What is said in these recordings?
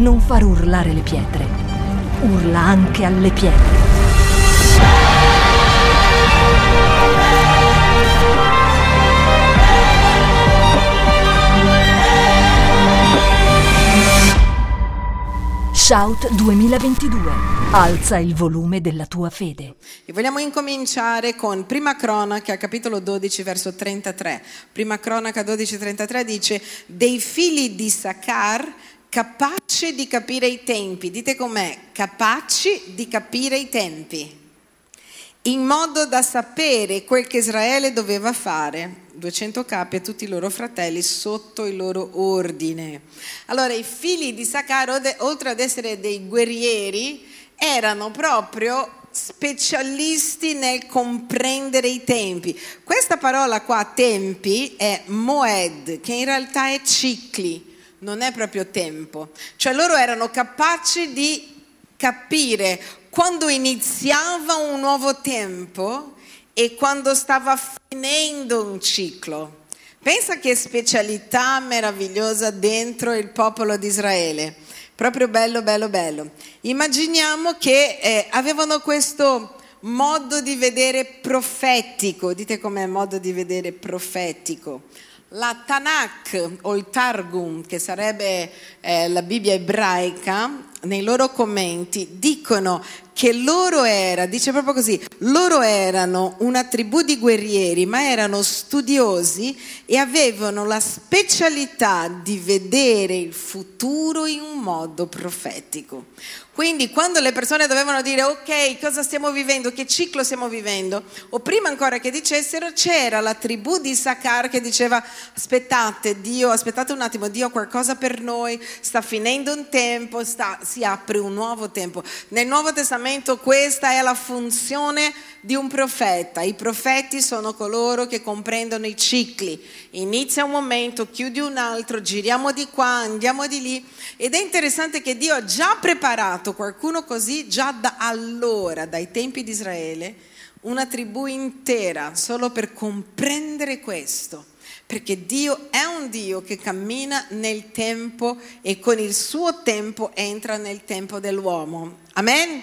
non far urlare le pietre. Urla anche alle pietre. Shout 2022. Alza il volume della tua fede. E vogliamo incominciare con Prima Cronaca, capitolo 12, verso 33. Prima Cronaca 12, 33 dice, dei figli di Sacar capaci di capire i tempi. Dite com'è, capaci di capire i tempi in modo da sapere quel che Israele doveva fare, 200 capi a tutti i loro fratelli sotto il loro ordine. Allora i figli di Sacaro, oltre ad essere dei guerrieri, erano proprio specialisti nel comprendere i tempi. Questa parola qua, tempi, è moed, che in realtà è cicli, non è proprio tempo. Cioè loro erano capaci di capire quando iniziava un nuovo tempo e quando stava finendo un ciclo. Pensa che specialità meravigliosa dentro il popolo di Israele. Proprio bello, bello, bello. Immaginiamo che eh, avevano questo modo di vedere profetico. Dite com'è modo di vedere profetico. La Tanakh o il Targum, che sarebbe eh, la Bibbia ebraica, nei loro commenti dicono che loro era, dice proprio così, loro erano una tribù di guerrieri, ma erano studiosi e avevano la specialità di vedere il futuro in un modo profetico. Quindi quando le persone dovevano dire ok, cosa stiamo vivendo, che ciclo stiamo vivendo, o prima ancora che dicessero, c'era la tribù di Sakar che diceva aspettate, Dio, aspettate un attimo, Dio ha qualcosa per noi, sta finendo un tempo, sta, si apre un nuovo tempo. Nel Nuovo Testamento questa è la funzione di un profeta. I profeti sono coloro che comprendono i cicli. Inizia un momento, chiudi un altro, giriamo di qua, andiamo di lì. Ed è interessante che Dio ha già preparato qualcuno così, già da allora, dai tempi di Israele, una tribù intera solo per comprendere questo. Perché Dio è un Dio che cammina nel tempo e con il suo tempo entra nel tempo dell'uomo. Amen?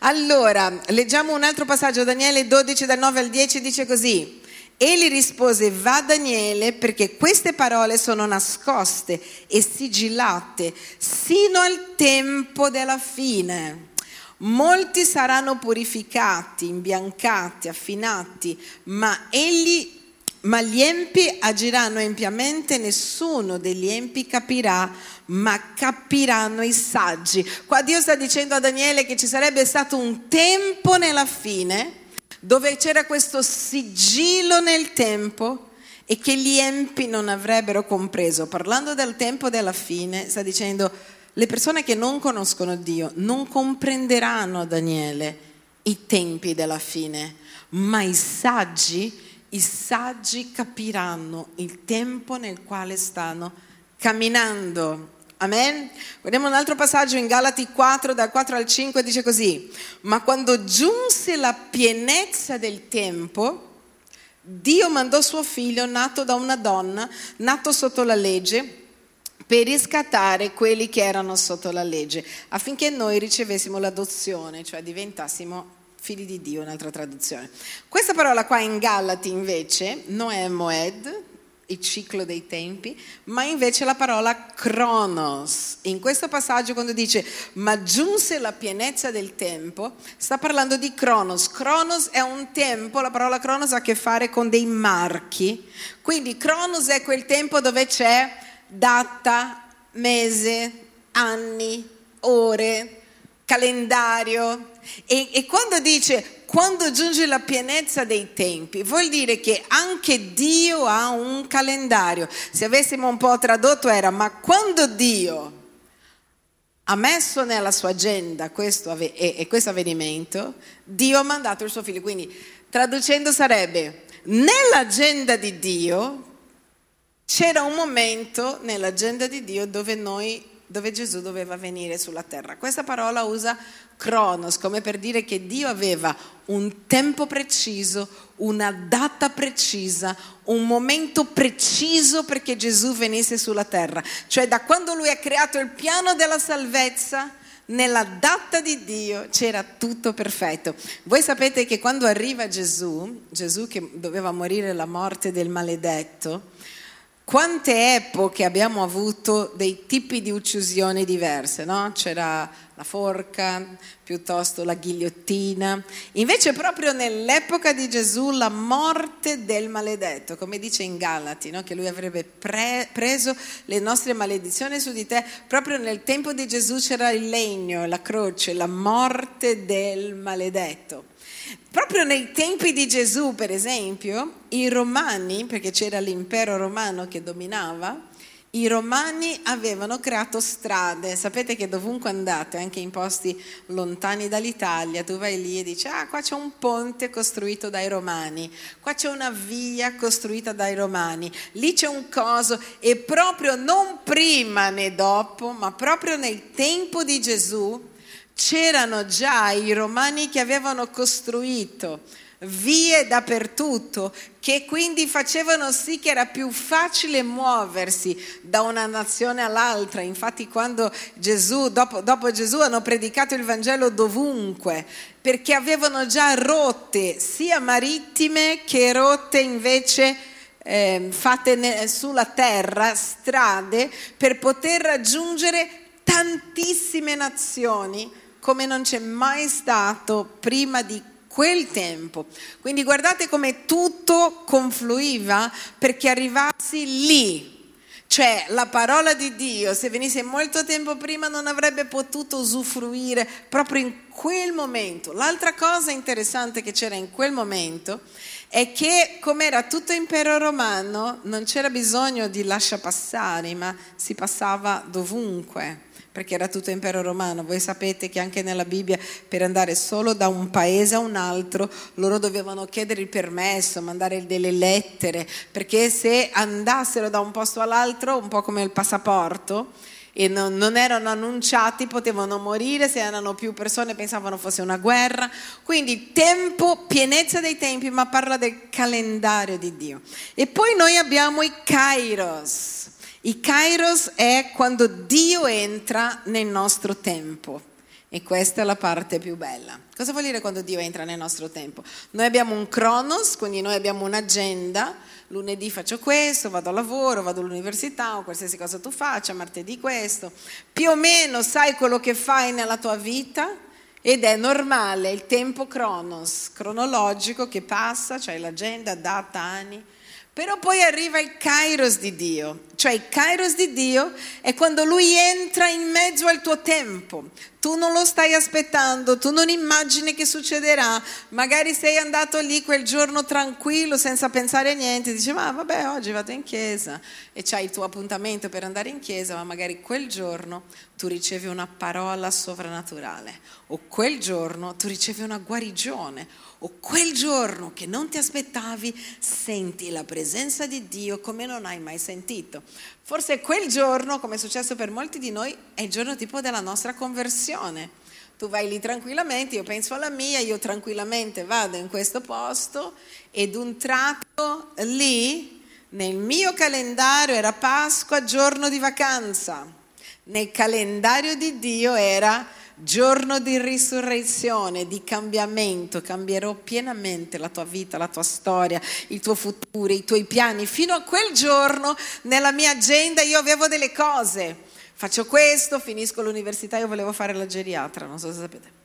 Allora, leggiamo un altro passaggio, Daniele 12 dal 9 al 10 dice così. Egli rispose, va Daniele perché queste parole sono nascoste e sigillate sino al tempo della fine. Molti saranno purificati, imbiancati, affinati, ma egli ma gli empi agiranno empiamente, nessuno degli empi capirà, ma capiranno i saggi. Qua Dio sta dicendo a Daniele che ci sarebbe stato un tempo nella fine dove c'era questo sigillo nel tempo e che gli empi non avrebbero compreso. Parlando del tempo della fine, sta dicendo le persone che non conoscono Dio non comprenderanno, Daniele, i tempi della fine, ma i saggi i saggi capiranno il tempo nel quale stanno camminando. Amen? Guardiamo un altro passaggio in Galati 4, dal 4 al 5, dice così, ma quando giunse la pienezza del tempo, Dio mandò suo figlio nato da una donna, nato sotto la legge, per riscattare quelli che erano sotto la legge, affinché noi ricevessimo l'adozione, cioè diventassimo figli di Dio, un'altra traduzione. Questa parola qua in Galati invece non è Moed, il ciclo dei tempi, ma invece la parola Kronos. In questo passaggio quando dice ma giunse la pienezza del tempo, sta parlando di Kronos. Kronos è un tempo, la parola Kronos ha a che fare con dei marchi. Quindi Kronos è quel tempo dove c'è data, mese, anni, ore, calendario. E, e quando dice quando giunge la pienezza dei tempi, vuol dire che anche Dio ha un calendario. Se avessimo un po' tradotto era, ma quando Dio ha messo nella sua agenda questo, e, e questo avvenimento, Dio ha mandato il suo figlio. Quindi traducendo sarebbe, nell'agenda di Dio c'era un momento nell'agenda di Dio dove noi dove Gesù doveva venire sulla terra. Questa parola usa cronos, come per dire che Dio aveva un tempo preciso, una data precisa, un momento preciso perché Gesù venisse sulla terra. Cioè da quando lui ha creato il piano della salvezza, nella data di Dio c'era tutto perfetto. Voi sapete che quando arriva Gesù, Gesù che doveva morire la morte del maledetto, quante epoche abbiamo avuto dei tipi di uccisioni diverse, no? C'era la forca, piuttosto la ghigliottina. Invece proprio nell'epoca di Gesù la morte del maledetto, come dice in Galati, no? che lui avrebbe pre- preso le nostre maledizioni su di te, proprio nel tempo di Gesù c'era il legno, la croce, la morte del maledetto. Proprio nei tempi di Gesù, per esempio, i romani, perché c'era l'impero romano che dominava, i romani avevano creato strade, sapete che dovunque andate, anche in posti lontani dall'Italia, tu vai lì e dici, ah qua c'è un ponte costruito dai romani, qua c'è una via costruita dai romani, lì c'è un coso. E proprio non prima né dopo, ma proprio nel tempo di Gesù, c'erano già i romani che avevano costruito vie dappertutto, che quindi facevano sì che era più facile muoversi da una nazione all'altra. Infatti quando Gesù, dopo, dopo Gesù hanno predicato il Vangelo dovunque, perché avevano già rotte sia marittime che rotte invece eh, fatte sulla terra, strade, per poter raggiungere tantissime nazioni come non c'è mai stato prima di quel tempo. Quindi guardate come tutto confluiva perché arrivassi lì. Cioè la parola di Dio, se venisse molto tempo prima, non avrebbe potuto usufruire proprio in quel momento. L'altra cosa interessante che c'era in quel momento è che come era tutto impero romano, non c'era bisogno di lascia passare, ma si passava dovunque perché era tutto impero romano. Voi sapete che anche nella Bibbia per andare solo da un paese a un altro loro dovevano chiedere il permesso, mandare delle lettere, perché se andassero da un posto all'altro, un po' come il passaporto, e non, non, erano annunciati, potevano morire, se erano più persone pensavano fosse una guerra. Quindi tempo, pienezza dei tempi, ma parla del calendario di Dio. E poi noi abbiamo i kairos. I kairos è quando Dio entra nel nostro tempo. E questa è la parte più bella. Cosa vuol dire quando Dio entra nel nostro tempo? Noi abbiamo un cronos, quindi noi abbiamo un'agenda. Lunedì faccio questo, vado al lavoro, vado all'università o qualsiasi cosa tu faccia, martedì questo. Più o meno sai quello che fai nella tua vita ed è normale il tempo cronos, cronologico che passa, cioè l'agenda, data, anni. Però poi arriva il kairos di Dio, cioè il kairos di Dio è quando lui entra in mezzo al tuo tempo. Tu non lo stai aspettando, tu non immagini che succederà. Magari sei andato lì quel giorno tranquillo senza pensare a niente, dici ma vabbè oggi vado in chiesa. E c'hai il tuo appuntamento per andare in chiesa, ma magari quel giorno tu ricevi una parola sovrannaturale. O quel giorno tu ricevi una guarigione o quel giorno che non ti aspettavi senti la presenza di Dio come non hai mai sentito. Forse quel giorno, come è successo per molti di noi, è il giorno tipo della nostra conversione. Tu vai lì tranquillamente, io penso alla mia, io tranquillamente vado in questo posto ed un tratto lì nel mio calendario era Pasqua, giorno di vacanza. Nel calendario di Dio era giorno di risurrezione, di cambiamento, cambierò pienamente la tua vita, la tua storia, il tuo futuro, i tuoi piani. Fino a quel giorno nella mia agenda io avevo delle cose. Faccio questo, finisco l'università, io volevo fare la geriatra, non so se sapete.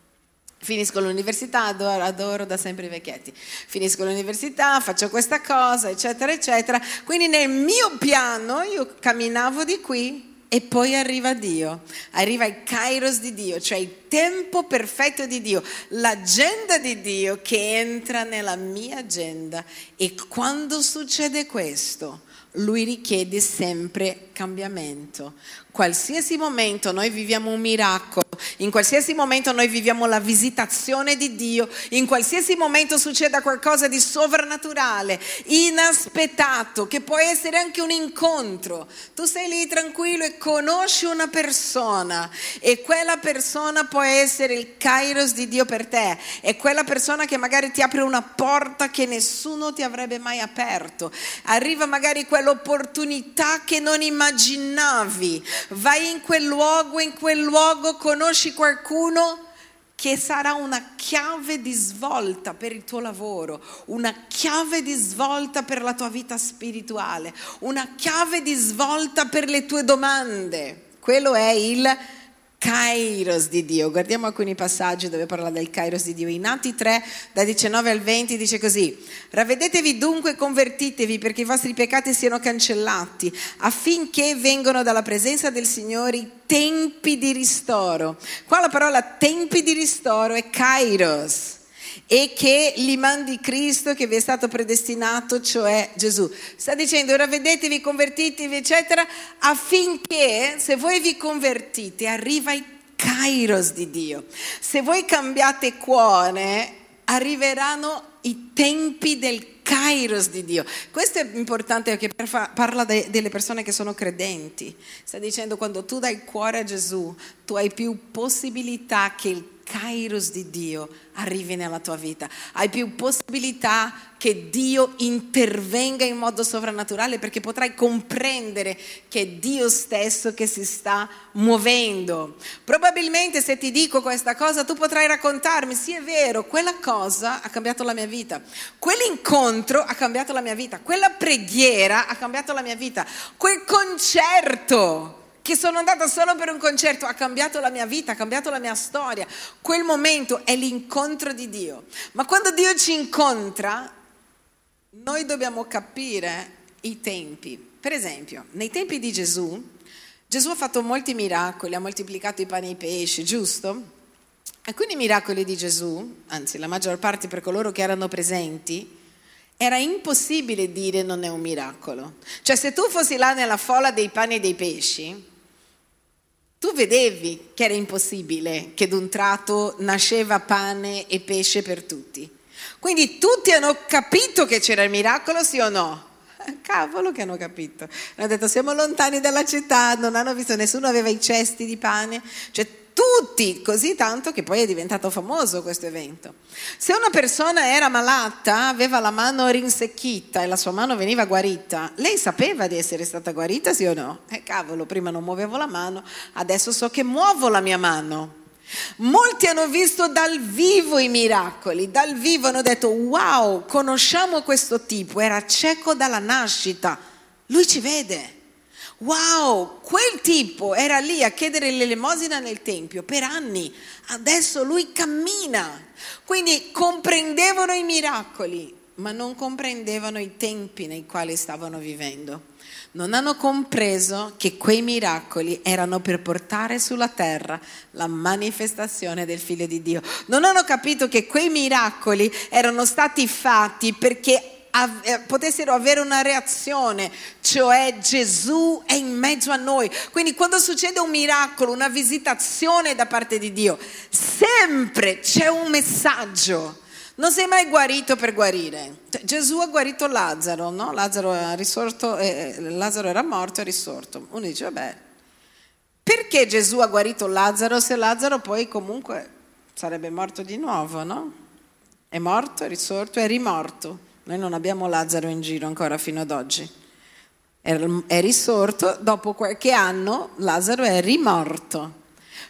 Finisco l'università, adoro, adoro, da sempre i vecchietti. Finisco l'università, faccio questa cosa, eccetera, eccetera. Quindi nel mio piano io camminavo di qui e poi arriva Dio, arriva il kairos di Dio, cioè il tempo perfetto di Dio, l'agenda di Dio che entra nella mia agenda. E quando succede questo, lui richiede sempre cambiamento. Qualsiasi momento noi viviamo un miracolo, in qualsiasi momento noi viviamo la visitazione di Dio, in qualsiasi momento succeda qualcosa di sovrannaturale, inaspettato, che può essere anche un incontro. Tu sei lì tranquillo e conosci una persona e quella persona può essere il kairos di Dio per te, è quella persona che magari ti apre una porta che nessuno ti avrebbe mai aperto. Arriva magari quell'opportunità che non immaginavi. Vai in quel luogo, in quel luogo conosci qualcuno che sarà una chiave di svolta per il tuo lavoro, una chiave di svolta per la tua vita spirituale, una chiave di svolta per le tue domande. Quello è il Kairos di Dio. Guardiamo alcuni passaggi dove parla del Kairos di Dio. In Atti 3, da 19 al 20, dice così: Ravvedetevi dunque e convertitevi perché i vostri peccati siano cancellati, affinché vengano dalla presenza del Signore i tempi di ristoro. Qua la parola tempi di ristoro è Kairos e che l'imam di Cristo che vi è stato predestinato, cioè Gesù. Sta dicendo, ora vedetevi, convertitevi, eccetera, affinché se voi vi convertite arriva il kairos di Dio. Se voi cambiate cuore, arriveranno i tempi del kairos di Dio. Questo è importante perché parla de, delle persone che sono credenti. Sta dicendo quando tu dai cuore a Gesù, tu hai più possibilità che il kairos di Dio arrivi nella tua vita, hai più possibilità che Dio intervenga in modo sovrannaturale perché potrai comprendere che è Dio stesso che si sta muovendo. Probabilmente se ti dico questa cosa tu potrai raccontarmi, sì è vero, quella cosa ha cambiato la mia vita, quell'incontro ha cambiato la mia vita, quella preghiera ha cambiato la mia vita, quel concerto che sono andata solo per un concerto, ha cambiato la mia vita, ha cambiato la mia storia. Quel momento è l'incontro di Dio. Ma quando Dio ci incontra, noi dobbiamo capire i tempi. Per esempio, nei tempi di Gesù, Gesù ha fatto molti miracoli, ha moltiplicato i pani e i pesci, giusto? Alcuni miracoli di Gesù, anzi la maggior parte per coloro che erano presenti, era impossibile dire non è un miracolo. Cioè se tu fossi là nella folla dei pani e dei pesci, tu vedevi che era impossibile che d'un tratto nasceva pane e pesce per tutti. Quindi tutti hanno capito che c'era il miracolo, sì o no? Cavolo che hanno capito. Hanno detto siamo lontani dalla città, non hanno visto, nessuno aveva i cesti di pane. Cioè tutti, così tanto che poi è diventato famoso questo evento. Se una persona era malata, aveva la mano rinsecchita e la sua mano veniva guarita, lei sapeva di essere stata guarita, sì o no? Eh cavolo, prima non muovevo la mano, adesso so che muovo la mia mano. Molti hanno visto dal vivo i miracoli, dal vivo hanno detto wow, conosciamo questo tipo, era cieco dalla nascita, lui ci vede. Wow, quel tipo era lì a chiedere l'elemosina nel Tempio per anni, adesso lui cammina. Quindi comprendevano i miracoli, ma non comprendevano i tempi nei quali stavano vivendo. Non hanno compreso che quei miracoli erano per portare sulla terra la manifestazione del Figlio di Dio. Non hanno capito che quei miracoli erano stati fatti perché potessero avere una reazione, cioè Gesù è in mezzo a noi. Quindi quando succede un miracolo, una visitazione da parte di Dio, sempre c'è un messaggio. Non sei mai guarito per guarire. Cioè, Gesù ha guarito Lazzaro, no? Lazzaro, risorto, eh, Lazzaro era morto e risorto. Uno dice, vabbè, perché Gesù ha guarito Lazzaro se Lazzaro poi comunque sarebbe morto di nuovo, no? È morto, è risorto, è rimorto. Noi non abbiamo Lazzaro in giro ancora fino ad oggi. È risorto, dopo qualche anno Lazzaro è rimorto.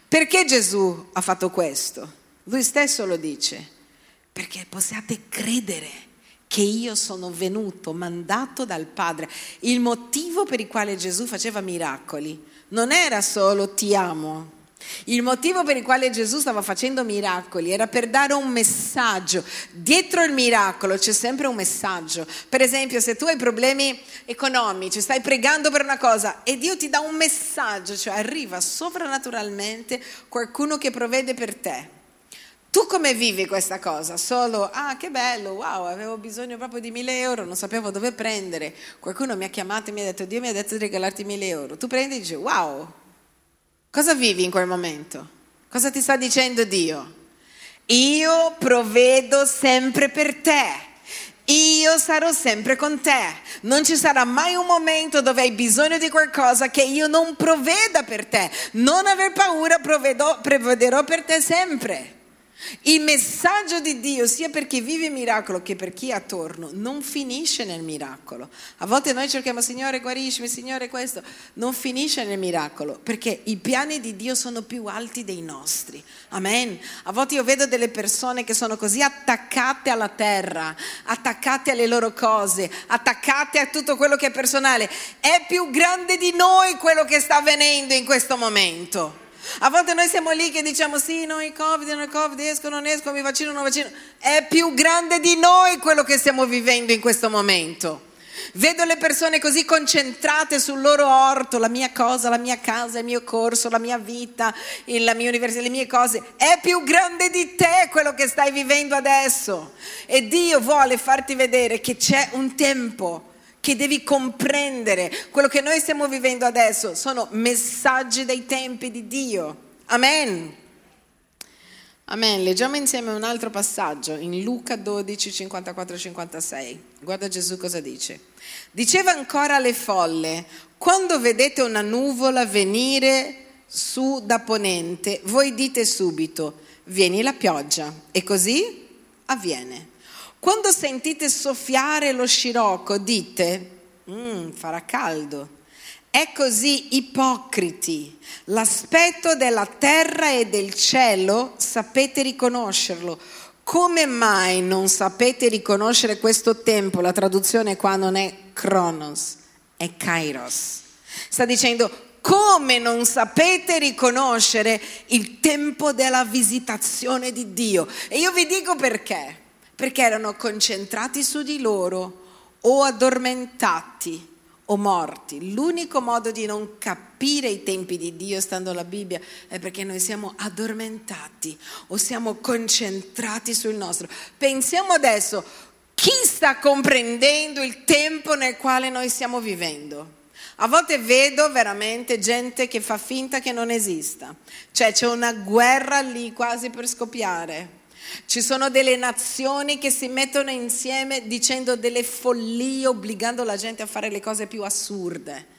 Perché Gesù ha fatto questo? Lui stesso lo dice, perché possiate credere che io sono venuto, mandato dal Padre. Il motivo per il quale Gesù faceva miracoli non era solo ti amo, il motivo per il quale Gesù stava facendo miracoli era per dare un messaggio. Dietro il miracolo c'è sempre un messaggio. Per esempio, se tu hai problemi economici, stai pregando per una cosa e Dio ti dà un messaggio, cioè arriva sovrannaturalmente qualcuno che provvede per te. Tu come vivi questa cosa? Solo, ah che bello, wow, avevo bisogno proprio di mille euro, non sapevo dove prendere. Qualcuno mi ha chiamato e mi ha detto, Dio mi ha detto di regalarti mille euro. Tu prendi e dici, wow, cosa vivi in quel momento? Cosa ti sta dicendo Dio? Io provvedo sempre per te. Io sarò sempre con te. Non ci sarà mai un momento dove hai bisogno di qualcosa che io non provveda per te. Non aver paura, provvederò per te sempre. Il messaggio di Dio, sia per chi vive il miracolo che per chi è attorno, non finisce nel miracolo. A volte noi cerchiamo, Signore guariscimi, Signore questo, non finisce nel miracolo, perché i piani di Dio sono più alti dei nostri. Amen. A volte io vedo delle persone che sono così attaccate alla terra, attaccate alle loro cose, attaccate a tutto quello che è personale. È più grande di noi quello che sta avvenendo in questo momento. A volte noi siamo lì che diciamo sì, no, il Covid, non il Covid, esco, non esco, mi vaccino, non vaccino. È più grande di noi quello che stiamo vivendo in questo momento. Vedo le persone così concentrate sul loro orto, la mia cosa, la mia casa, il mio corso, la mia vita, la mia università, le mie cose. È più grande di te quello che stai vivendo adesso. E Dio vuole farti vedere che c'è un tempo che devi comprendere. Quello che noi stiamo vivendo adesso sono messaggi dei tempi di Dio. Amen. Amen. Leggiamo insieme un altro passaggio in Luca 12, 54, 56. Guarda Gesù cosa dice. Diceva ancora alle folle, quando vedete una nuvola venire su da ponente, voi dite subito, vieni la pioggia. E così avviene. Quando sentite soffiare lo scirocco, dite, mm, farà caldo. È così ipocriti. L'aspetto della terra e del cielo sapete riconoscerlo. Come mai non sapete riconoscere questo tempo? La traduzione qua non è Kronos, è Kairos. Sta dicendo come non sapete riconoscere il tempo della visitazione di Dio. E io vi dico perché perché erano concentrati su di loro o addormentati o morti. L'unico modo di non capire i tempi di Dio stando alla Bibbia è perché noi siamo addormentati o siamo concentrati sul nostro. Pensiamo adesso, chi sta comprendendo il tempo nel quale noi stiamo vivendo? A volte vedo veramente gente che fa finta che non esista, cioè c'è una guerra lì quasi per scoppiare. Ci sono delle nazioni che si mettono insieme dicendo delle follie, obbligando la gente a fare le cose più assurde.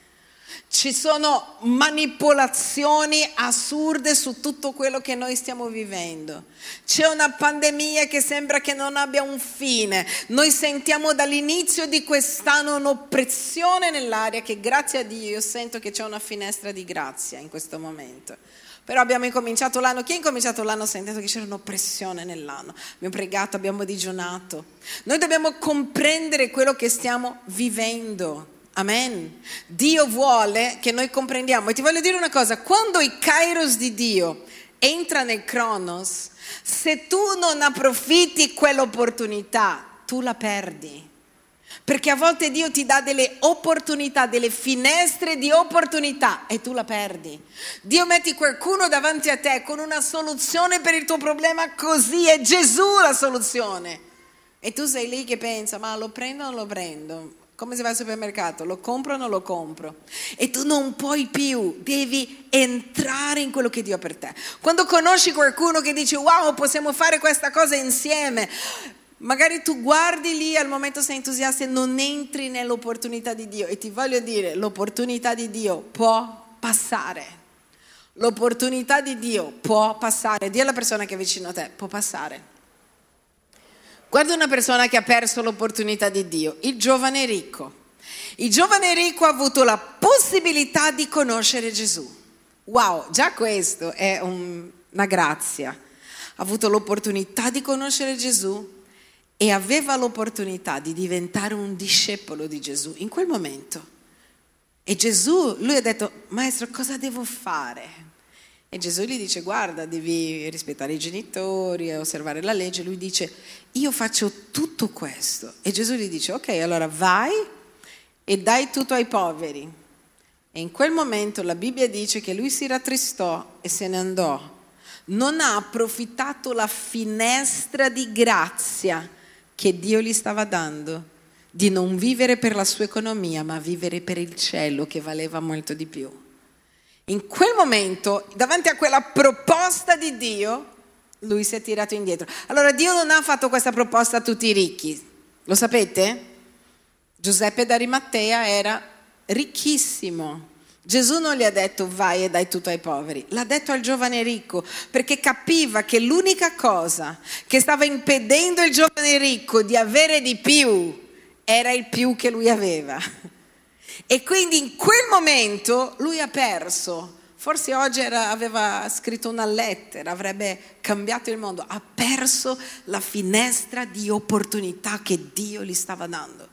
Ci sono manipolazioni assurde su tutto quello che noi stiamo vivendo. C'è una pandemia che sembra che non abbia un fine. Noi sentiamo dall'inizio di quest'anno un'oppressione nell'aria che grazie a Dio io sento che c'è una finestra di grazia in questo momento. Però abbiamo incominciato l'anno, chi ha incominciato l'anno sentendo che c'era un'oppressione nell'anno? Abbiamo pregato, abbiamo digiunato. Noi dobbiamo comprendere quello che stiamo vivendo. Amen. Dio vuole che noi comprendiamo. E ti voglio dire una cosa, quando il kairos di Dio entra nel cronos, se tu non approfitti quell'opportunità, tu la perdi. Perché a volte Dio ti dà delle opportunità, delle finestre di opportunità e tu la perdi. Dio metti qualcuno davanti a te con una soluzione per il tuo problema così, è Gesù la soluzione. E tu sei lì che pensa, ma lo prendo o non lo prendo? Come se vai al supermercato, lo compro o non lo compro? E tu non puoi più, devi entrare in quello che Dio ha per te. Quando conosci qualcuno che dice, wow, possiamo fare questa cosa insieme, Magari tu guardi lì, al momento sei entusiasta e non entri nell'opportunità di Dio. E ti voglio dire, l'opportunità di Dio può passare. L'opportunità di Dio può passare. Dì alla persona che è vicino a te, può passare. Guarda una persona che ha perso l'opportunità di Dio, il giovane ricco. Il giovane ricco ha avuto la possibilità di conoscere Gesù. Wow, già questo è un, una grazia. Ha avuto l'opportunità di conoscere Gesù e aveva l'opportunità di diventare un discepolo di Gesù in quel momento. E Gesù, lui ha detto, maestro, cosa devo fare? E Gesù gli dice, guarda, devi rispettare i genitori, osservare la legge. Lui dice, io faccio tutto questo. E Gesù gli dice, ok, allora vai e dai tutto ai poveri. E in quel momento la Bibbia dice che lui si rattristò e se ne andò non ha approfittato la finestra di grazia che Dio gli stava dando di non vivere per la sua economia, ma vivere per il cielo che valeva molto di più. In quel momento, davanti a quella proposta di Dio, lui si è tirato indietro. Allora Dio non ha fatto questa proposta a tutti i ricchi, lo sapete? Giuseppe d'Arimattea era ricchissimo. Gesù non gli ha detto vai e dai tutto ai poveri, l'ha detto al giovane ricco perché capiva che l'unica cosa che stava impedendo il giovane ricco di avere di più era il più che lui aveva. E quindi in quel momento lui ha perso. Forse oggi era, aveva scritto una lettera, avrebbe cambiato il mondo. Ha perso la finestra di opportunità che Dio gli stava dando.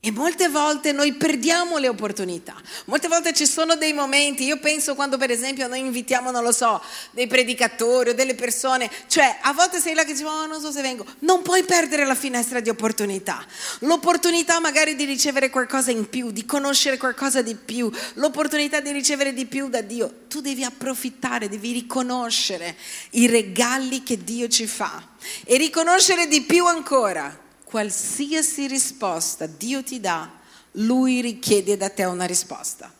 E molte volte noi perdiamo le opportunità, molte volte ci sono dei momenti, io penso quando per esempio noi invitiamo, non lo so, dei predicatori o delle persone, cioè a volte sei là che dici, oh non so se vengo, non puoi perdere la finestra di opportunità, l'opportunità magari di ricevere qualcosa in più, di conoscere qualcosa di più, l'opportunità di ricevere di più da Dio, tu devi approfittare, devi riconoscere i regali che Dio ci fa. E riconoscere di più ancora qualsiasi risposta Dio ti dà, Lui richiede da te una risposta.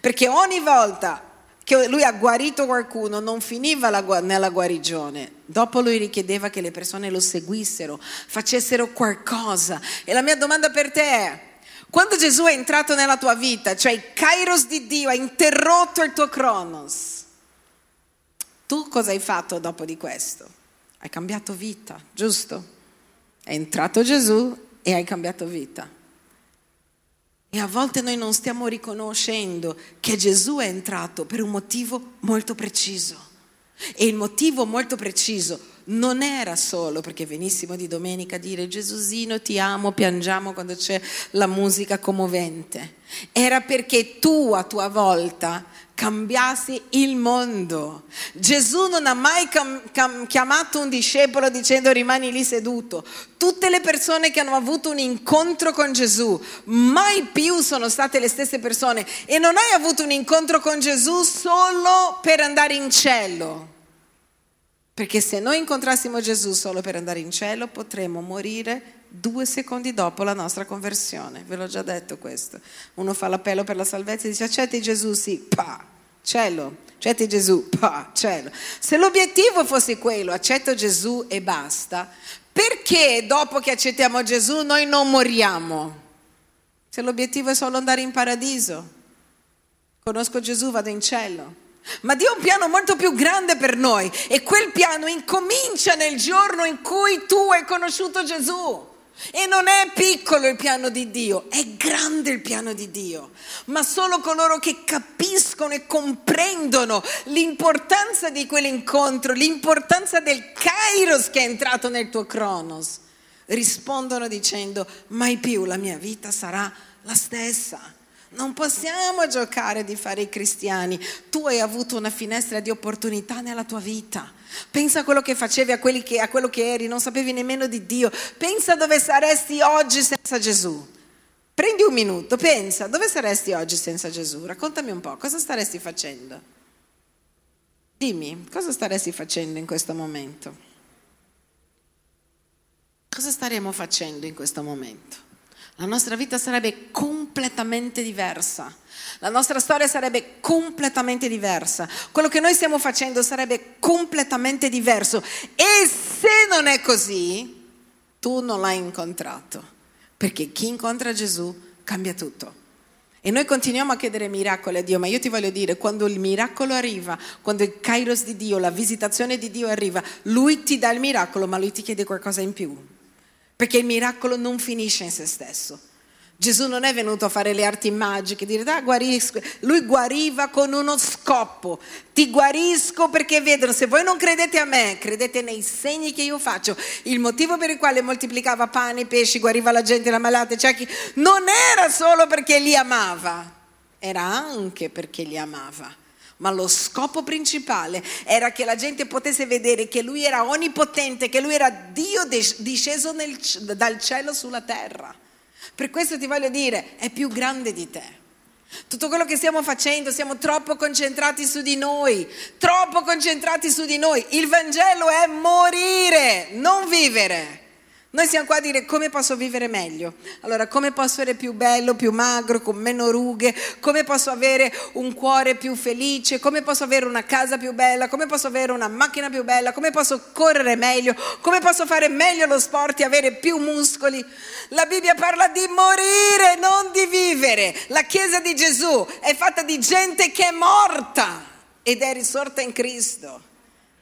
Perché ogni volta che lui ha guarito qualcuno non finiva la, nella guarigione, dopo lui richiedeva che le persone lo seguissero, facessero qualcosa. E la mia domanda per te è, quando Gesù è entrato nella tua vita, cioè il kairos di Dio ha interrotto il tuo cronos, tu cosa hai fatto dopo di questo? Hai cambiato vita, giusto? È entrato Gesù e hai cambiato vita. E a volte noi non stiamo riconoscendo che Gesù è entrato per un motivo molto preciso. E il motivo molto preciso non era solo perché venissimo di domenica a dire Gesusino ti amo, piangiamo quando c'è la musica commovente. Era perché tu a tua volta cambiassi il mondo. Gesù non ha mai cam- cam- chiamato un discepolo dicendo rimani lì seduto. Tutte le persone che hanno avuto un incontro con Gesù mai più sono state le stesse persone e non hai avuto un incontro con Gesù solo per andare in cielo. Perché se noi incontrassimo Gesù solo per andare in cielo potremmo morire due secondi dopo la nostra conversione. Ve l'ho già detto questo. Uno fa l'appello per la salvezza e dice accetti Gesù, sì, pa, cielo. Accetti Gesù, pa, cielo. Se l'obiettivo fosse quello, accetto Gesù e basta, perché dopo che accettiamo Gesù noi non moriamo? Se l'obiettivo è solo andare in paradiso, conosco Gesù, vado in cielo. Ma Dio ha un piano molto più grande per noi e quel piano incomincia nel giorno in cui tu hai conosciuto Gesù. E non è piccolo il piano di Dio, è grande il piano di Dio, ma solo coloro che capiscono e comprendono l'importanza di quell'incontro, l'importanza del Kairos che è entrato nel tuo Cronos, rispondono dicendo mai più la mia vita sarà la stessa. Non possiamo giocare di fare i cristiani. Tu hai avuto una finestra di opportunità nella tua vita. Pensa a quello che facevi, a, che, a quello che eri, non sapevi nemmeno di Dio. Pensa dove saresti oggi senza Gesù. Prendi un minuto, pensa, dove saresti oggi senza Gesù? Raccontami un po', cosa staresti facendo? Dimmi, cosa staresti facendo in questo momento? Cosa staremo facendo in questo momento? La nostra vita sarebbe completamente diversa. La nostra storia sarebbe completamente diversa. Quello che noi stiamo facendo sarebbe completamente diverso. E se non è così, tu non l'hai incontrato. Perché chi incontra Gesù cambia tutto. E noi continuiamo a chiedere miracoli a Dio, ma io ti voglio dire, quando il miracolo arriva, quando il kairos di Dio, la visitazione di Dio arriva, Lui ti dà il miracolo, ma Lui ti chiede qualcosa in più perché il miracolo non finisce in se stesso. Gesù non è venuto a fare le arti magiche, dire ah, guarisco. Lui guariva con uno scopo. Ti guarisco perché vedono, se voi non credete a me, credete nei segni che io faccio. Il motivo per il quale moltiplicava pane, pesci, guariva la gente, la malata, ciechi, non era solo perché li amava, era anche perché li amava ma lo scopo principale era che la gente potesse vedere che lui era onnipotente, che lui era Dio disceso nel, dal cielo sulla terra. Per questo ti voglio dire, è più grande di te. Tutto quello che stiamo facendo, siamo troppo concentrati su di noi, troppo concentrati su di noi. Il Vangelo è morire, non vivere. Noi siamo qua a dire come posso vivere meglio. Allora, come posso essere più bello, più magro, con meno rughe, come posso avere un cuore più felice, come posso avere una casa più bella, come posso avere una macchina più bella, come posso correre meglio, come posso fare meglio lo sport e avere più muscoli. La Bibbia parla di morire, non di vivere. La Chiesa di Gesù è fatta di gente che è morta ed è risorta in Cristo.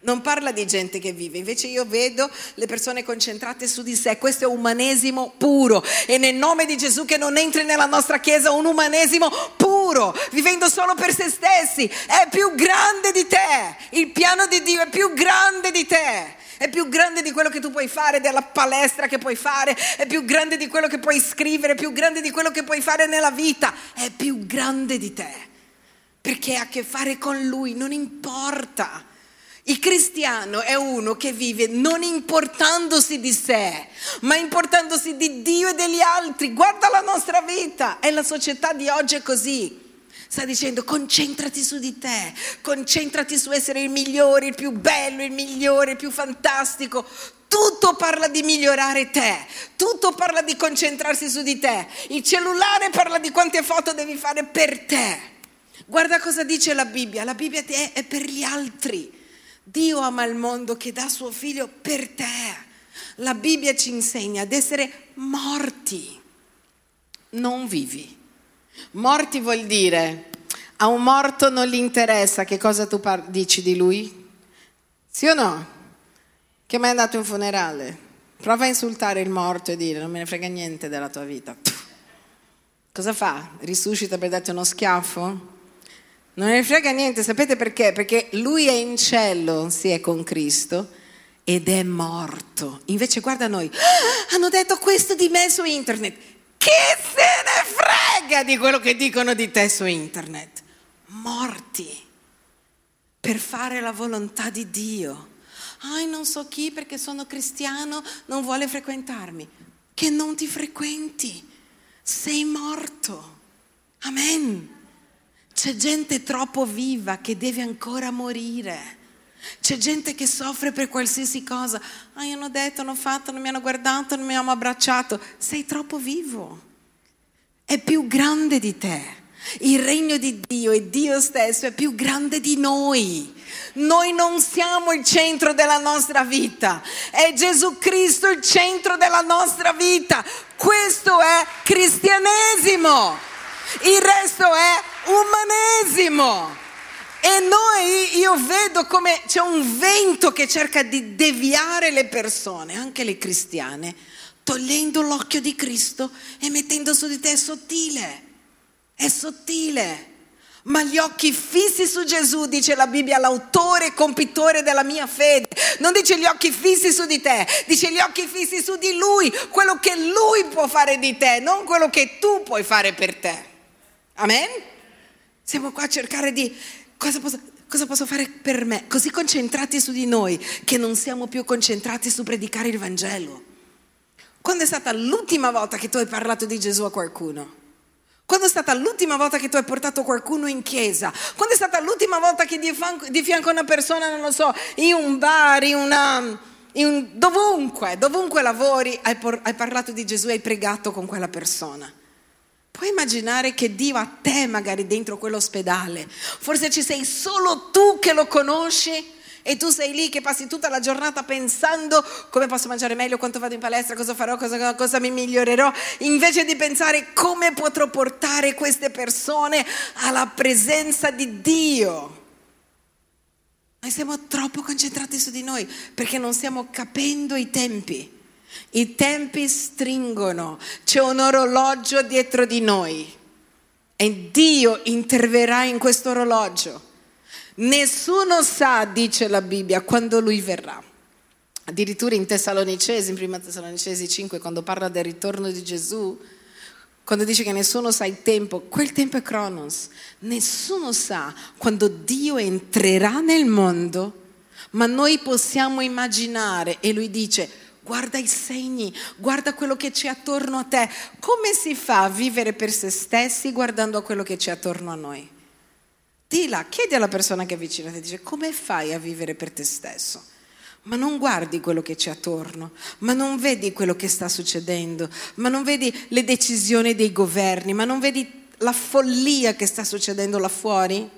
Non parla di gente che vive, invece io vedo le persone concentrate su di sé, questo è umanesimo puro. E nel nome di Gesù che non entri nella nostra chiesa un umanesimo puro, vivendo solo per se stessi, è più grande di te, il piano di Dio è più grande di te. È più grande di quello che tu puoi fare, della palestra che puoi fare, è più grande di quello che puoi scrivere, è più grande di quello che puoi fare nella vita, è più grande di te. Perché ha a che fare con Lui, non importa. Il cristiano è uno che vive non importandosi di sé, ma importandosi di Dio e degli altri. Guarda la nostra vita e la società di oggi è così. Sta dicendo concentrati su di te, concentrati su essere il migliore, il più bello, il migliore, il più fantastico. Tutto parla di migliorare te, tutto parla di concentrarsi su di te. Il cellulare parla di quante foto devi fare per te. Guarda cosa dice la Bibbia, la Bibbia è per gli altri. Dio ama il mondo che dà suo figlio per te. La Bibbia ci insegna ad essere morti, non vivi. Morti vuol dire, a un morto non gli interessa che cosa tu par- dici di lui? Sì o no? Che mai è andato in un funerale? Prova a insultare il morto e dire non me ne frega niente della tua vita. Cosa fa? Risuscita per darti uno schiaffo? Non ne frega niente, sapete perché? Perché lui è in cielo, si è con Cristo ed è morto. Invece guarda noi, ah, hanno detto questo di me su internet. Chi se ne frega di quello che dicono di te su internet? Morti per fare la volontà di Dio. Ah, non so chi perché sono cristiano non vuole frequentarmi. Che non ti frequenti. Sei morto. Amen. C'è gente troppo viva che deve ancora morire. C'è gente che soffre per qualsiasi cosa. Ah, hanno detto, hanno fatto, non mi hanno guardato, non mi hanno abbracciato. Sei troppo vivo. È più grande di te. Il regno di Dio e Dio stesso è più grande di noi. Noi non siamo il centro della nostra vita, è Gesù Cristo il centro della nostra vita. Questo è cristianesimo. Il resto è umanesimo. E noi, io vedo come c'è un vento che cerca di deviare le persone, anche le cristiane, togliendo l'occhio di Cristo e mettendo su di te è sottile, è sottile. Ma gli occhi fissi su Gesù, dice la Bibbia, l'autore e compitore della mia fede. Non dice gli occhi fissi su di te, dice gli occhi fissi su di Lui, quello che Lui può fare di te, non quello che tu puoi fare per te. Amen? Siamo qua a cercare di cosa posso, cosa posso fare per me, così concentrati su di noi che non siamo più concentrati su predicare il Vangelo. Quando è stata l'ultima volta che tu hai parlato di Gesù a qualcuno? Quando è stata l'ultima volta che tu hai portato qualcuno in chiesa? Quando è stata l'ultima volta che di fianco, a una persona, non lo so, in un bar, in una, in un, dovunque, dovunque lavori, hai, por, hai parlato di Gesù e hai pregato con quella persona? Puoi immaginare che Dio a te magari dentro quell'ospedale, forse ci sei solo tu che lo conosci e tu sei lì che passi tutta la giornata pensando come posso mangiare meglio, quanto vado in palestra, cosa farò, cosa, cosa mi migliorerò, invece di pensare come potrò portare queste persone alla presenza di Dio. Noi siamo troppo concentrati su di noi perché non stiamo capendo i tempi. I tempi stringono, c'è un orologio dietro di noi e Dio interverrà in questo orologio. Nessuno sa, dice la Bibbia, quando lui verrà. Addirittura in Tessalonicesi, in prima Tessalonicesi 5, quando parla del ritorno di Gesù, quando dice che nessuno sa il tempo, quel tempo è Cronos. Nessuno sa quando Dio entrerà nel mondo, ma noi possiamo immaginare, e lui dice, guarda i segni, guarda quello che c'è attorno a te. Come si fa a vivere per se stessi guardando a quello che c'è attorno a noi? Dila, chiedi alla persona che è vicino a te, dice come fai a vivere per te stesso? Ma non guardi quello che c'è attorno, ma non vedi quello che sta succedendo, ma non vedi le decisioni dei governi, ma non vedi la follia che sta succedendo là fuori?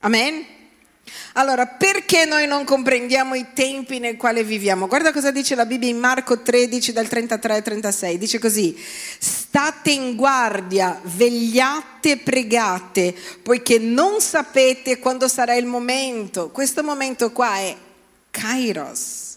Amen? Allora, perché noi non comprendiamo i tempi nel quale viviamo? Guarda cosa dice la Bibbia in Marco 13 dal 33 al 36. Dice così, state in guardia, vegliate pregate, poiché non sapete quando sarà il momento. Questo momento qua è Kairos.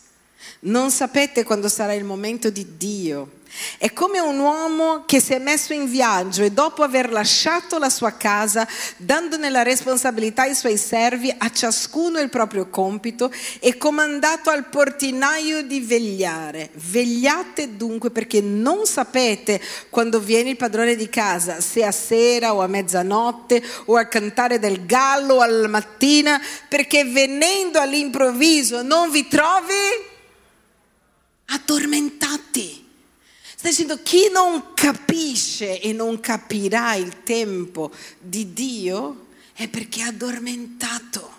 Non sapete quando sarà il momento di Dio. È come un uomo che si è messo in viaggio e dopo aver lasciato la sua casa, dandone la responsabilità ai suoi servi, a ciascuno il proprio compito, e comandato al portinaio di vegliare. Vegliate dunque perché non sapete quando viene il padrone di casa, se a sera o a mezzanotte o al cantare del gallo alla mattina, perché venendo all'improvviso non vi trovi addormentati. Sta dicendo chi non capisce e non capirà il tempo di Dio è perché è addormentato.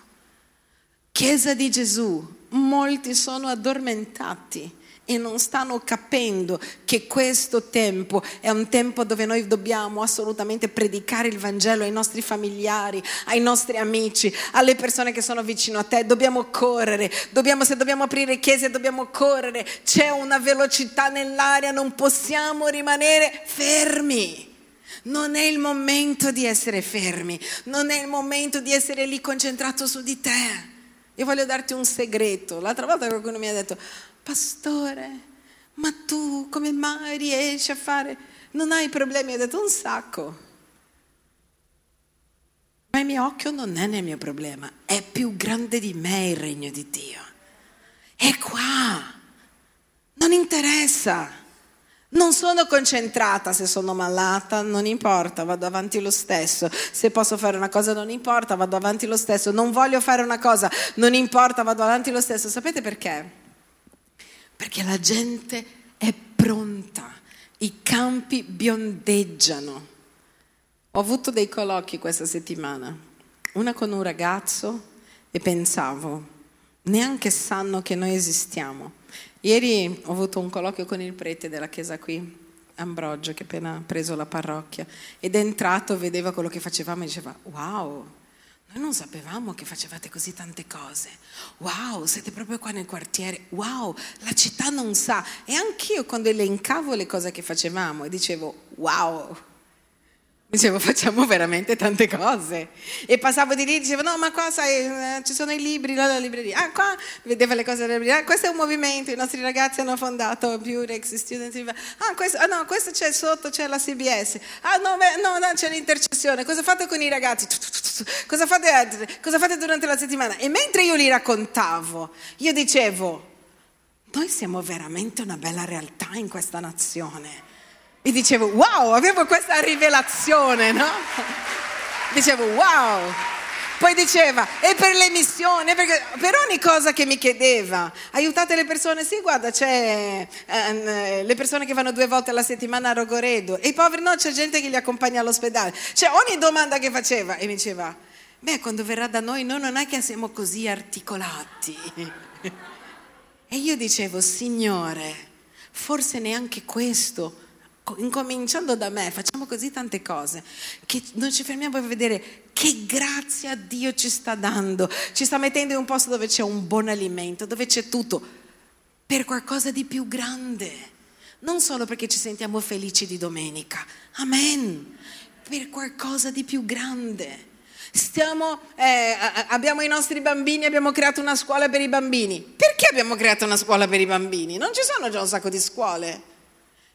Chiesa di Gesù, molti sono addormentati e non stanno capendo che questo tempo è un tempo dove noi dobbiamo assolutamente predicare il Vangelo ai nostri familiari, ai nostri amici, alle persone che sono vicino a te. Dobbiamo correre, dobbiamo, se dobbiamo aprire chiese dobbiamo correre. C'è una velocità nell'aria, non possiamo rimanere fermi. Non è il momento di essere fermi, non è il momento di essere lì concentrato su di te. Io voglio darti un segreto. L'altra volta qualcuno mi ha detto, pastore, ma tu come mai riesci a fare? Non hai problemi? Ho detto un sacco. Ma il mio occhio non è nel mio problema, è più grande di me il regno di Dio. È qua. Non interessa. Non sono concentrata se sono malata, non importa, vado avanti lo stesso. Se posso fare una cosa, non importa, vado avanti lo stesso. Non voglio fare una cosa, non importa, vado avanti lo stesso. Sapete perché? Perché la gente è pronta, i campi biondeggiano. Ho avuto dei colloqui questa settimana, una con un ragazzo e pensavo, neanche sanno che noi esistiamo. Ieri ho avuto un colloquio con il prete della chiesa qui, Ambrogio, che appena ha preso la parrocchia, ed è entrato, vedeva quello che facevamo e diceva, wow, noi non sapevamo che facevate così tante cose. Wow, siete proprio qua nel quartiere. Wow, la città non sa. E anch'io quando elencavo le cose che facevamo e dicevo, wow, Dicevo, facciamo veramente tante cose. E passavo di lì dicevo, no, ma qua sai, eh, ci sono i libri, la, la libreria. Ah, qua vedeva le cose della libreria. Ah, questo è un movimento, i nostri ragazzi hanno fondato Purex Student. Ah, questo, ah, no, questo c'è sotto, c'è la CBS. Ah, no, beh, no, no, c'è l'intercessione. Cosa fate con i ragazzi? Cosa fate, cosa fate durante la settimana? E mentre io li raccontavo, io dicevo, noi siamo veramente una bella realtà in questa nazione e dicevo, wow, avevo questa rivelazione, no? Dicevo, wow. Poi diceva, e per le missioni, perché per ogni cosa che mi chiedeva, aiutate le persone, sì guarda c'è eh, le persone che vanno due volte alla settimana a Rogoredo, e i poveri no, c'è gente che li accompagna all'ospedale, cioè ogni domanda che faceva, e mi diceva, beh quando verrà da noi noi non è che siamo così articolati. e io dicevo, Signore, forse neanche questo incominciando da me, facciamo così tante cose che non ci fermiamo a vedere che grazia Dio ci sta dando, ci sta mettendo in un posto dove c'è un buon alimento, dove c'è tutto, per qualcosa di più grande. Non solo perché ci sentiamo felici di domenica, amen, per qualcosa di più grande. Stiamo, eh, abbiamo i nostri bambini, abbiamo creato una scuola per i bambini. Perché abbiamo creato una scuola per i bambini? Non ci sono già un sacco di scuole.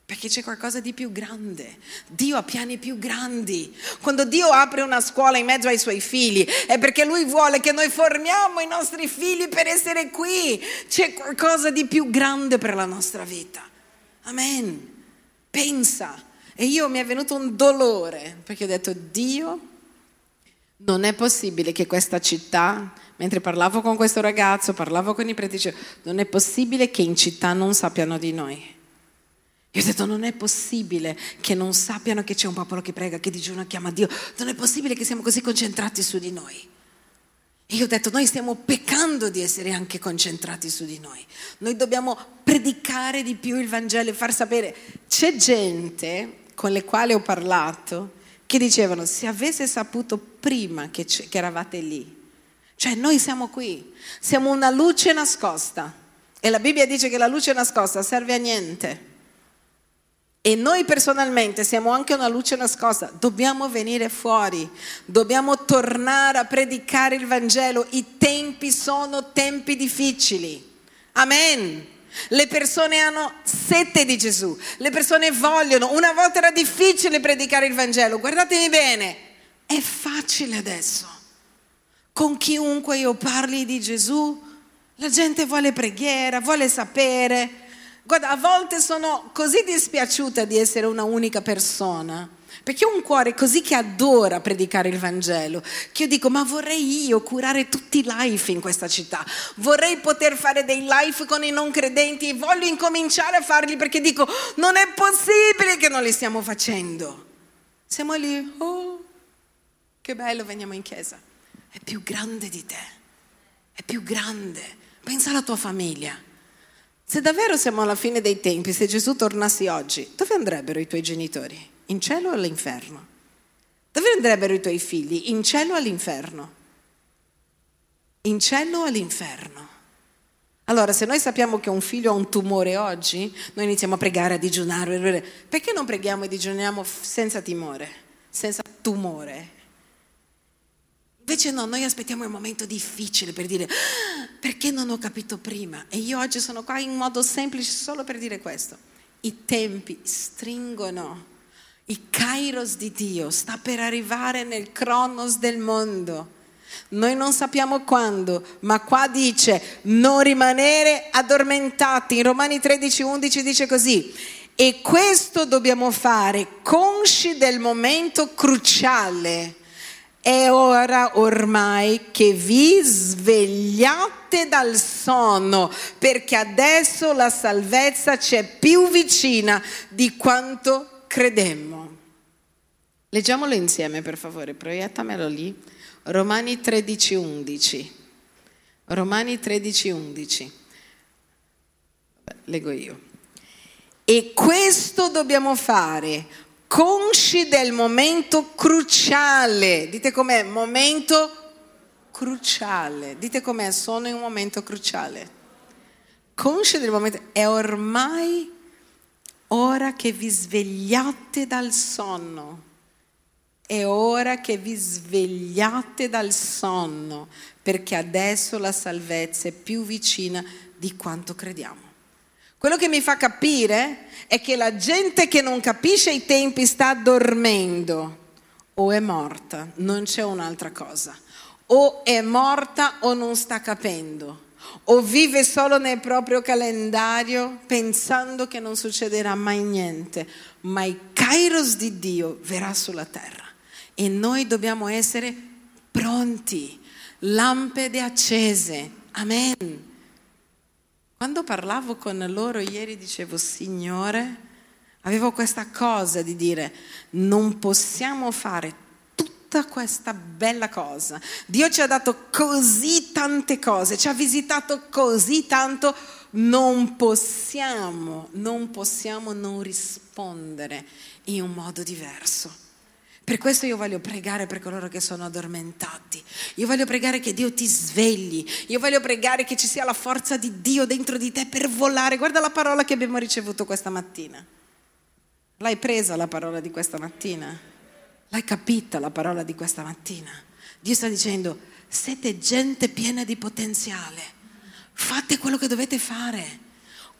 Perché c'è qualcosa di più grande. Dio ha piani più grandi. Quando Dio apre una scuola in mezzo ai suoi figli è perché Lui vuole che noi formiamo i nostri figli per essere qui. C'è qualcosa di più grande per la nostra vita. Amen. Pensa. E io mi è venuto un dolore perché ho detto Dio, Non è possibile che questa città, mentre parlavo con questo ragazzo, parlavo con i preti, non è possibile che in città non sappiano di noi. Io ho detto, non è possibile che non sappiano che c'è un popolo che prega, che digiuna, chiama Dio. Non è possibile che siamo così concentrati su di noi. E io ho detto, noi stiamo peccando di essere anche concentrati su di noi. Noi dobbiamo predicare di più il Vangelo e far sapere. C'è gente con le quali ho parlato che dicevano, se avesse saputo prima che, che eravate lì, cioè noi siamo qui, siamo una luce nascosta. E la Bibbia dice che la luce nascosta serve a niente. E noi personalmente siamo anche una luce nascosta, dobbiamo venire fuori, dobbiamo tornare a predicare il Vangelo, i tempi sono tempi difficili. Amen. Le persone hanno sete di Gesù, le persone vogliono, una volta era difficile predicare il Vangelo, guardatemi bene, è facile adesso. Con chiunque io parli di Gesù, la gente vuole preghiera, vuole sapere, Guarda, a volte sono così dispiaciuta di essere una unica persona, perché ho un cuore così che adora predicare il Vangelo, che io dico, ma vorrei io curare tutti i life in questa città, vorrei poter fare dei life con i non credenti voglio incominciare a farli perché dico, non è possibile che non li stiamo facendo. Siamo lì, oh, che bello, veniamo in chiesa. È più grande di te, è più grande. Pensa alla tua famiglia. Se davvero siamo alla fine dei tempi, se Gesù tornasse oggi, dove andrebbero i tuoi genitori? In cielo o all'inferno? Dove andrebbero i tuoi figli? In cielo o all'inferno? In cielo o all'inferno? Allora, se noi sappiamo che un figlio ha un tumore oggi, noi iniziamo a pregare, a digiunare. Perché non preghiamo e digiuniamo senza timore, senza tumore? Invece no, noi aspettiamo il momento difficile per dire ah, perché non ho capito prima. E io oggi sono qua in modo semplice solo per dire questo. I tempi stringono, il kairos di Dio sta per arrivare nel cronos del mondo. Noi non sappiamo quando, ma qua dice non rimanere addormentati. In Romani 13, 11 dice così. E questo dobbiamo fare consci del momento cruciale è ora ormai che vi svegliate dal sonno, perché adesso la salvezza c'è più vicina di quanto credemmo. Leggiamolo insieme per favore, proiettamelo lì. Romani 13, 11. Romani 13, 11. Leggo io. E questo dobbiamo fare consci del momento cruciale. Dite com'è? Momento cruciale. Dite com'è? Sono in un momento cruciale. Consci del momento. È ormai ora che vi svegliate dal sonno. È ora che vi svegliate dal sonno, perché adesso la salvezza è più vicina di quanto crediamo. Quello che mi fa capire è che la gente che non capisce i tempi sta dormendo o è morta, non c'è un'altra cosa. O è morta o non sta capendo, o vive solo nel proprio calendario pensando che non succederà mai niente, ma il kairos di Dio verrà sulla terra e noi dobbiamo essere pronti, lampade accese. Amen. Quando parlavo con loro ieri dicevo, Signore, avevo questa cosa di dire, non possiamo fare tutta questa bella cosa. Dio ci ha dato così tante cose, ci ha visitato così tanto, non possiamo, non possiamo non rispondere in un modo diverso. Per questo io voglio pregare per coloro che sono addormentati. Io voglio pregare che Dio ti svegli. Io voglio pregare che ci sia la forza di Dio dentro di te per volare. Guarda la parola che abbiamo ricevuto questa mattina. L'hai presa la parola di questa mattina? L'hai capita la parola di questa mattina? Dio sta dicendo, siete gente piena di potenziale. Fate quello che dovete fare.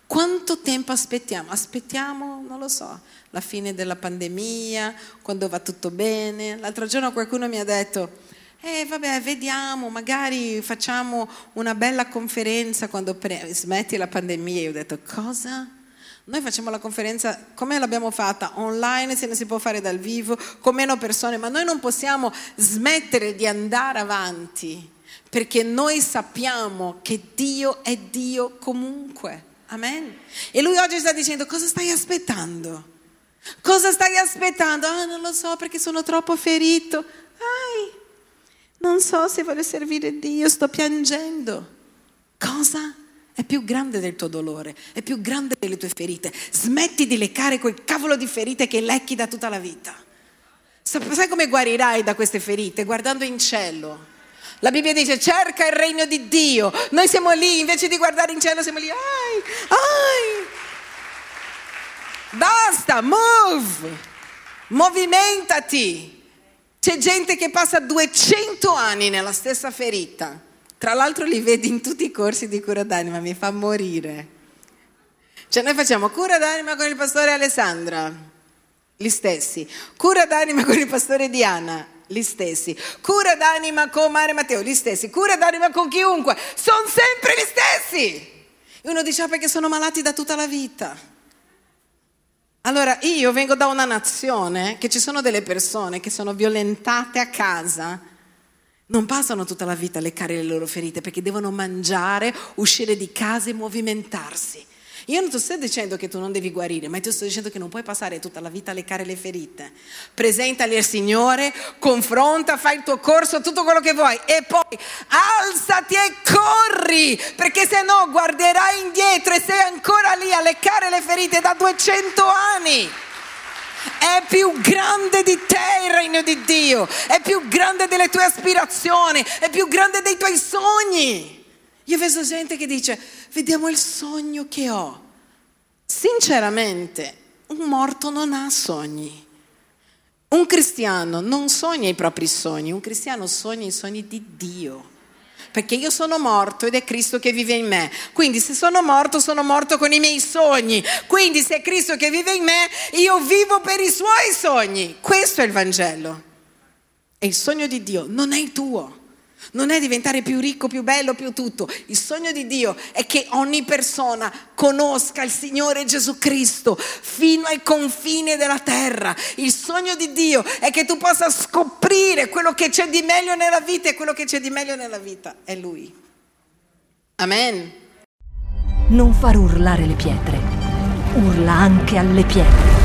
Quanto tempo aspettiamo? Aspettiamo, non lo so, la fine della pandemia, quando va tutto bene. L'altro giorno qualcuno mi ha detto, eh vabbè, vediamo, magari facciamo una bella conferenza quando pre- smetti la pandemia. Io ho detto, cosa? Noi facciamo la conferenza come l'abbiamo fatta online, se ne si può fare dal vivo, con meno persone, ma noi non possiamo smettere di andare avanti perché noi sappiamo che Dio è Dio comunque. Amen. E lui oggi sta dicendo cosa stai aspettando? Cosa stai aspettando? Ah, non lo so perché sono troppo ferito. Ai, non so se voglio servire Dio, sto piangendo. Cosa? È più grande del tuo dolore, è più grande delle tue ferite. Smetti di leccare quel cavolo di ferite che lecchi da tutta la vita. Sai come guarirai da queste ferite? Guardando in cielo. La Bibbia dice cerca il regno di Dio. Noi siamo lì, invece di guardare in cielo siamo lì. Ai, ai. Basta, move. Movimentati. C'è gente che passa 200 anni nella stessa ferita. Tra l'altro li vedi in tutti i corsi di cura d'anima, mi fa morire. Cioè noi facciamo cura d'anima con il pastore Alessandra, gli stessi. Cura d'anima con il pastore Diana, gli stessi. Cura d'anima con Mare Matteo, gli stessi. Cura d'anima con chiunque, sono sempre gli stessi. E uno dice, ah, perché sono malati da tutta la vita. Allora, io vengo da una nazione che ci sono delle persone che sono violentate a casa non passano tutta la vita a leccare le loro ferite perché devono mangiare, uscire di casa e movimentarsi. Io non ti sto dicendo che tu non devi guarire, ma ti sto dicendo che non puoi passare tutta la vita a leccare le ferite. Presentali al Signore, confronta, fai il tuo corso, tutto quello che vuoi e poi alzati e corri, perché se no guarderai indietro e sei ancora lì a leccare le ferite da 200 anni. È più grande di te il regno di Dio, è più grande delle tue aspirazioni, è più grande dei tuoi sogni. Io vedo gente che dice, vediamo il sogno che ho. Sinceramente, un morto non ha sogni. Un cristiano non sogna i propri sogni, un cristiano sogna i sogni di Dio perché io sono morto ed è Cristo che vive in me. Quindi se sono morto, sono morto con i miei sogni. Quindi se è Cristo che vive in me, io vivo per i suoi sogni. Questo è il Vangelo. E il sogno di Dio non è il tuo. Non è diventare più ricco, più bello, più tutto. Il sogno di Dio è che ogni persona conosca il Signore Gesù Cristo fino ai confini della terra. Il sogno di Dio è che tu possa scoprire quello che c'è di meglio nella vita e quello che c'è di meglio nella vita è Lui. Amen. Non far urlare le pietre, urla anche alle pietre.